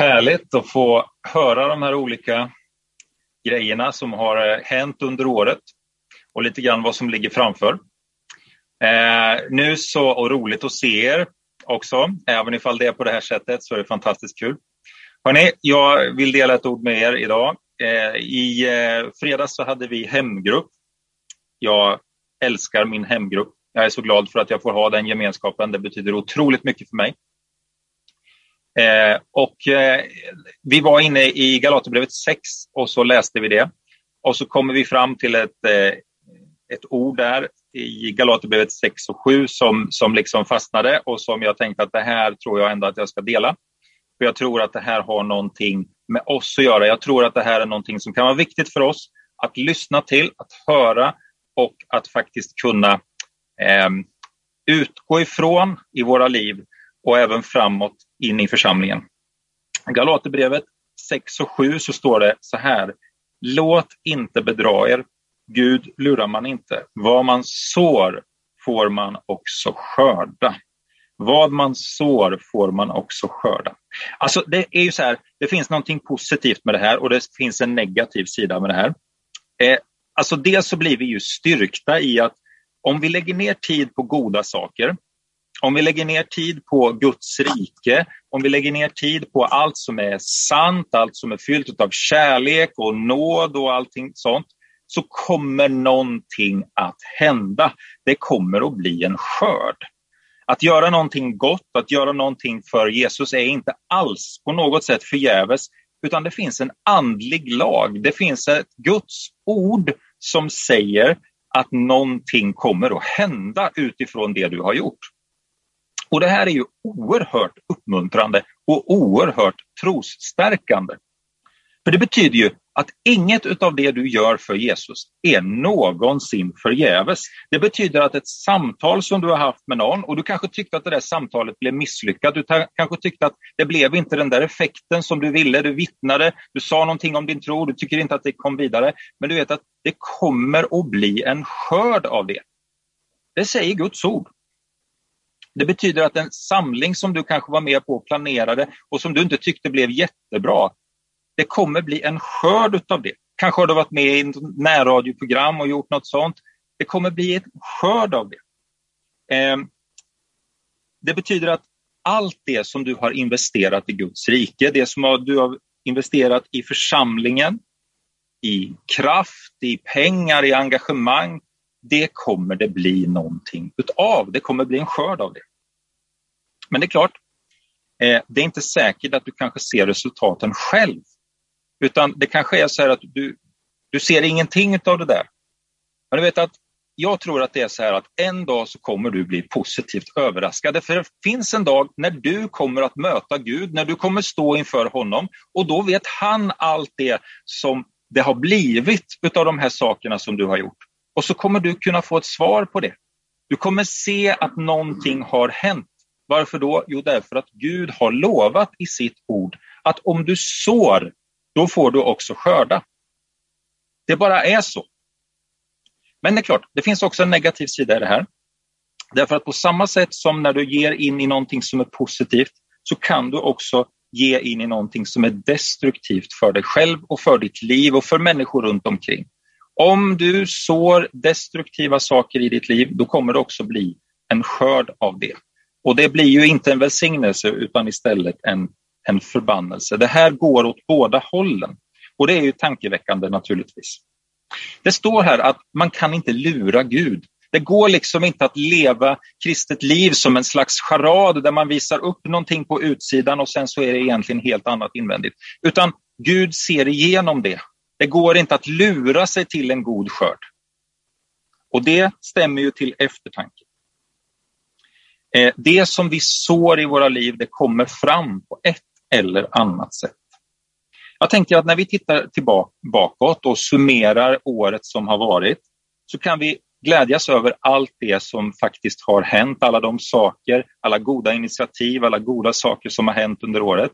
Härligt att få höra de här olika grejerna som har eh, hänt under året och lite grann vad som ligger framför. Eh, nu så, och roligt att se er också, även ifall det är på det här sättet så är det fantastiskt kul. Hörrni, jag vill dela ett ord med er idag. Eh, I eh, fredags så hade vi hemgrupp. Jag älskar min hemgrupp. Jag är så glad för att jag får ha den gemenskapen. Det betyder otroligt mycket för mig. Eh, och eh, vi var inne i Galaterbrevet 6 och så läste vi det. Och så kommer vi fram till ett, eh, ett ord där i Galaterbrevet 6 och 7 som, som liksom fastnade och som jag tänkte att det här tror jag ändå att jag ska dela. För jag tror att det här har någonting med oss att göra. Jag tror att det här är någonting som kan vara viktigt för oss att lyssna till, att höra och att faktiskt kunna eh, utgå ifrån i våra liv och även framåt in i församlingen. Galaterbrevet 6 och 7 så står det så här. Låt inte bedra er. Gud lurar man inte. Vad man sår får man också skörda. Vad man sår får man också skörda. Alltså det är ju så här, det finns någonting positivt med det här och det finns en negativ sida med det här. Eh, alltså dels så blir vi ju styrkta i att om vi lägger ner tid på goda saker, om vi lägger ner tid på Guds rike, om vi lägger ner tid på allt som är sant, allt som är fyllt av kärlek och nåd och allting sånt, så kommer någonting att hända. Det kommer att bli en skörd. Att göra någonting gott, att göra någonting för Jesus är inte alls på något sätt förgäves, utan det finns en andlig lag. Det finns ett Guds ord som säger att någonting kommer att hända utifrån det du har gjort. Och det här är ju oerhört uppmuntrande och oerhört trosstärkande. För det betyder ju att inget av det du gör för Jesus är någonsin förgäves. Det betyder att ett samtal som du har haft med någon och du kanske tyckte att det där samtalet blev misslyckat. Du kanske tyckte att det blev inte den där effekten som du ville. Du vittnade, du sa någonting om din tro, du tycker inte att det kom vidare. Men du vet att det kommer att bli en skörd av det. Det säger Guds ord. Det betyder att en samling som du kanske var med på och planerade och som du inte tyckte blev jättebra, det kommer bli en skörd av det. Kanske har du varit med i ett närradioprogram och gjort något sånt. Det kommer bli en skörd av det. Ehm, det betyder att allt det som du har investerat i Guds rike, det som du har investerat i församlingen, i kraft, i pengar, i engagemang, det kommer det bli någonting utav. Det kommer bli en skörd av det. Men det är klart, eh, det är inte säkert att du kanske ser resultaten själv. Utan det kanske är så här att du, du ser ingenting av det där. Men du vet att jag tror att det är så här att en dag så kommer du bli positivt överraskad. För det finns en dag när du kommer att möta Gud, när du kommer stå inför honom och då vet han allt det som det har blivit utav de här sakerna som du har gjort. Och så kommer du kunna få ett svar på det. Du kommer se att någonting har hänt. Varför då? Jo, därför att Gud har lovat i sitt ord att om du sår, då får du också skörda. Det bara är så. Men det är klart, det finns också en negativ sida i det här. Därför att på samma sätt som när du ger in i någonting som är positivt så kan du också ge in i någonting som är destruktivt för dig själv och för ditt liv och för människor runt omkring. Om du sår destruktiva saker i ditt liv, då kommer det också bli en skörd av det. Och det blir ju inte en välsignelse utan istället en, en förbannelse. Det här går åt båda hållen. Och det är ju tankeväckande naturligtvis. Det står här att man kan inte lura Gud. Det går liksom inte att leva kristet liv som en slags charad där man visar upp någonting på utsidan och sen så är det egentligen helt annat invändigt. Utan Gud ser igenom det det går inte att lura sig till en god skörd. Och det stämmer ju till eftertanke. Eh, det som vi sår i våra liv, det kommer fram på ett eller annat sätt. Jag tänker att när vi tittar tillbaka bakåt och summerar året som har varit, så kan vi glädjas över allt det som faktiskt har hänt, alla de saker, alla goda initiativ, alla goda saker som har hänt under året.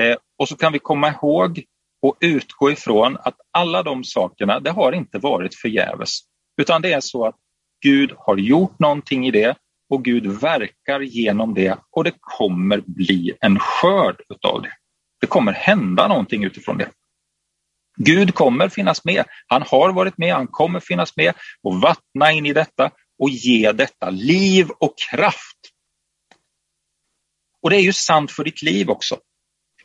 Eh, och så kan vi komma ihåg och utgå ifrån att alla de sakerna, det har inte varit förgäves. Utan det är så att Gud har gjort någonting i det och Gud verkar genom det och det kommer bli en skörd utav det. Det kommer hända någonting utifrån det. Gud kommer finnas med. Han har varit med, han kommer finnas med och vattna in i detta och ge detta liv och kraft. Och det är ju sant för ditt liv också.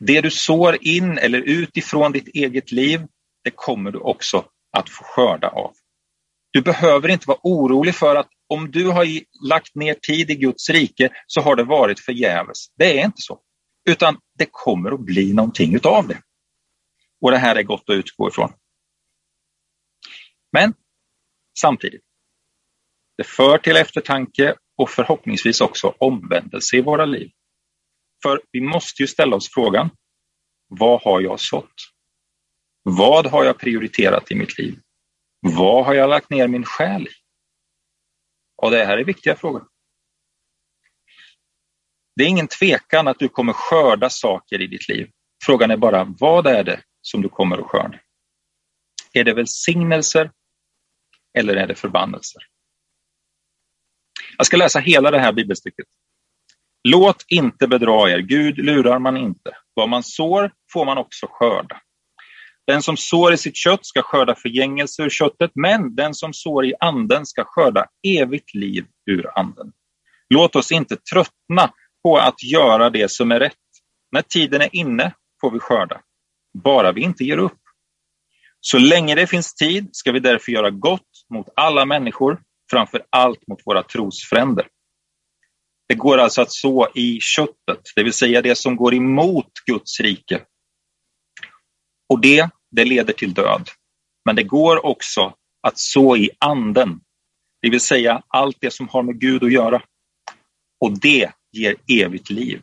Det du sår in eller utifrån ditt eget liv, det kommer du också att få skörda av. Du behöver inte vara orolig för att om du har lagt ner tid i Guds rike så har det varit förgäves. Det är inte så, utan det kommer att bli någonting utav det. Och det här är gott att utgå ifrån. Men samtidigt, det för till eftertanke och förhoppningsvis också omvändelse i våra liv. För vi måste ju ställa oss frågan, vad har jag sått? Vad har jag prioriterat i mitt liv? Vad har jag lagt ner min själ i? Och det här är viktiga frågor. Det är ingen tvekan att du kommer skörda saker i ditt liv. Frågan är bara, vad är det som du kommer att skörda? Är det välsignelser eller är det förbannelser? Jag ska läsa hela det här bibelstycket. Låt inte bedra er, Gud lurar man inte. Vad man sår får man också skörda. Den som sår i sitt kött ska skörda förgängelse ur köttet, men den som sår i anden ska skörda evigt liv ur anden. Låt oss inte tröttna på att göra det som är rätt. När tiden är inne får vi skörda, bara vi inte ger upp. Så länge det finns tid ska vi därför göra gott mot alla människor, framför allt mot våra trosfränder. Det går alltså att så i köttet, det vill säga det som går emot Guds rike. Och det, det leder till död. Men det går också att så i anden, det vill säga allt det som har med Gud att göra. Och det ger evigt liv.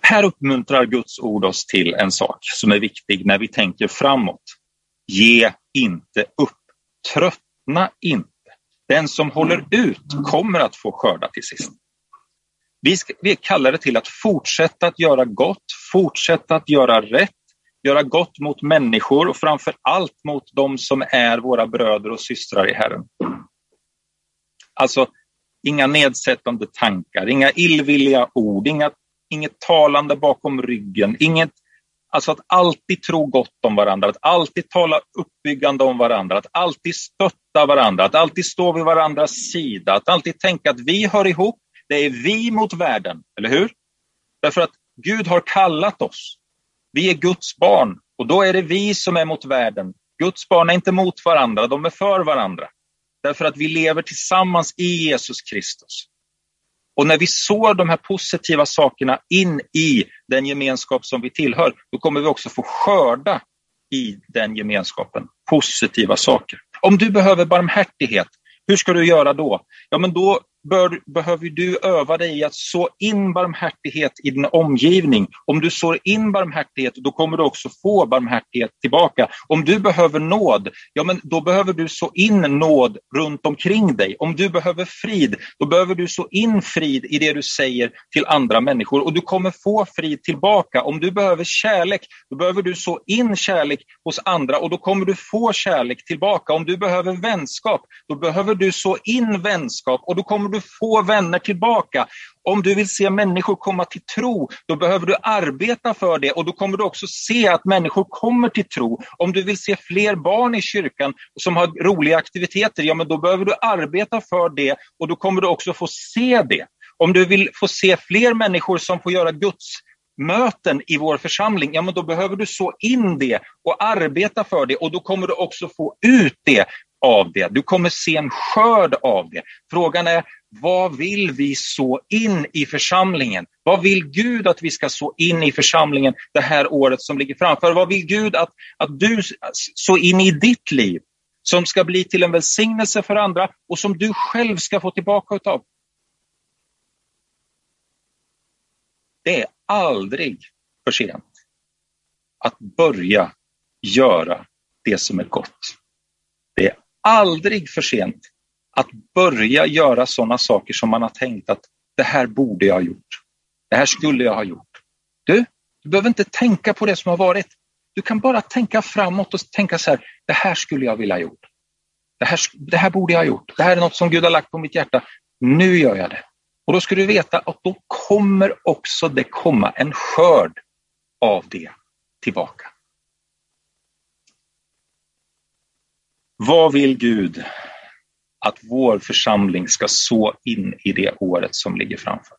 Här uppmuntrar Guds ord oss till en sak som är viktig när vi tänker framåt. Ge inte upp. Tröttna inte. Den som håller ut kommer att få skörda till sist. Vi, ska, vi är kallade till att fortsätta att göra gott, fortsätta att göra rätt, göra gott mot människor och framför allt mot de som är våra bröder och systrar i Herren. Alltså, inga nedsättande tankar, inga illvilliga ord, inga, inget talande bakom ryggen, inget Alltså att alltid tro gott om varandra, att alltid tala uppbyggande om varandra, att alltid stötta varandra, att alltid stå vid varandras sida, att alltid tänka att vi hör ihop, det är vi mot världen, eller hur? Därför att Gud har kallat oss. Vi är Guds barn och då är det vi som är mot världen. Guds barn är inte mot varandra, de är för varandra. Därför att vi lever tillsammans i Jesus Kristus. Och när vi sår de här positiva sakerna in i den gemenskap som vi tillhör, då kommer vi också få skörda i den gemenskapen positiva saker. Om du behöver barmhärtighet, hur ska du göra då? Ja, men då bör, behöver du öva dig i att så in barmhärtighet i din omgivning. Om du sår in barmhärtighet, då kommer du också få barmhärtighet tillbaka. Om du behöver nåd, ja men då behöver du så in nåd runt omkring dig. Om du behöver frid, då behöver du så in frid i det du säger till andra människor och du kommer få frid tillbaka. Om du behöver kärlek, då behöver du så in kärlek hos andra och då kommer du få kärlek tillbaka. Om du behöver vänskap, då behöver du så in vänskap och då kommer du få vänner tillbaka. Om du vill se människor komma till tro, då behöver du arbeta för det och då kommer du också se att människor kommer till tro. Om du vill se fler barn i kyrkan som har roliga aktiviteter, ja men då behöver du arbeta för det och då kommer du också få se det. Om du vill få se fler människor som får göra Guds möten i vår församling, ja men då behöver du så in det och arbeta för det och då kommer du också få ut det av det. Du kommer se en skörd av det. Frågan är, vad vill vi så in i församlingen? Vad vill Gud att vi ska så in i församlingen det här året som ligger framför? Vad vill Gud att, att du så in i ditt liv som ska bli till en välsignelse för andra och som du själv ska få tillbaka utav? Det är aldrig för sent att börja göra det som är gott. Det är aldrig för sent att börja göra sådana saker som man har tänkt att det här borde jag ha gjort. Det här skulle jag ha gjort. Du, du behöver inte tänka på det som har varit. Du kan bara tänka framåt och tänka så här, det här skulle jag vilja ha gjort. Det här, det här borde jag ha gjort. Det här är något som Gud har lagt på mitt hjärta. Nu gör jag det. Och då ska du veta att då kommer också det komma en skörd av det tillbaka. Vad vill Gud att vår församling ska så in i det året som ligger framför?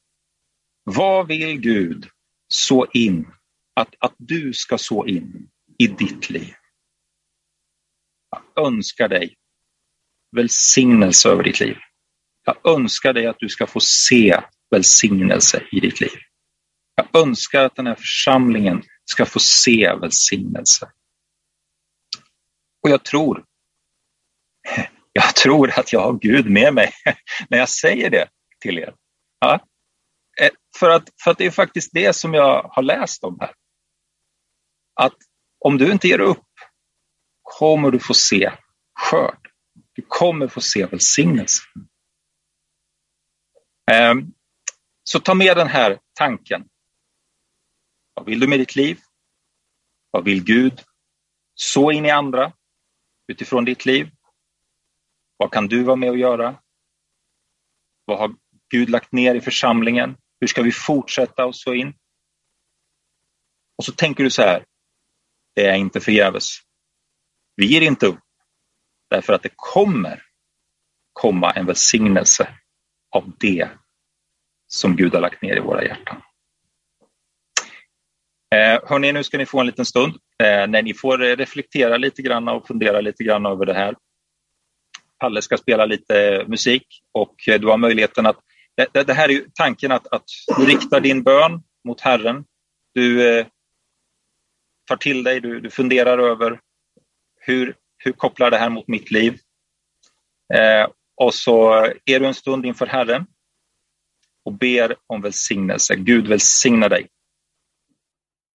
Vad vill Gud så in, att, att du ska så in i ditt liv? Jag önskar dig välsignelse över ditt liv. Jag önskar dig att du ska få se välsignelse i ditt liv. Jag önskar att den här församlingen ska få se välsignelse. Och jag tror, jag tror att jag har Gud med mig när jag säger det till er. Ja. Eh, för, att, för att det är faktiskt det som jag har läst om här. Att om du inte ger upp kommer du få se skörd. Du kommer få se välsignelse. Ehm, så ta med den här tanken. Vad vill du med ditt liv? Vad vill Gud? Så in i andra utifrån ditt liv. Vad kan du vara med och göra? Vad har Gud lagt ner i församlingen? Hur ska vi fortsätta och så in? Och så tänker du så här, det är inte förgäves. Vi ger inte upp därför att det kommer komma en välsignelse av det som Gud har lagt ner i våra hjärtan. Eh, hörni, nu ska ni få en liten stund eh, när ni får reflektera lite grann och fundera lite grann över det här. Palle ska spela lite eh, musik och eh, du har möjligheten att... Det, det här är ju tanken att, att du riktar din bön mot Herren. Du eh, tar till dig, du, du funderar över hur, hur kopplar det här mot mitt liv? Eh, och så är du en stund inför Herren och ber om välsignelse. Gud välsigna dig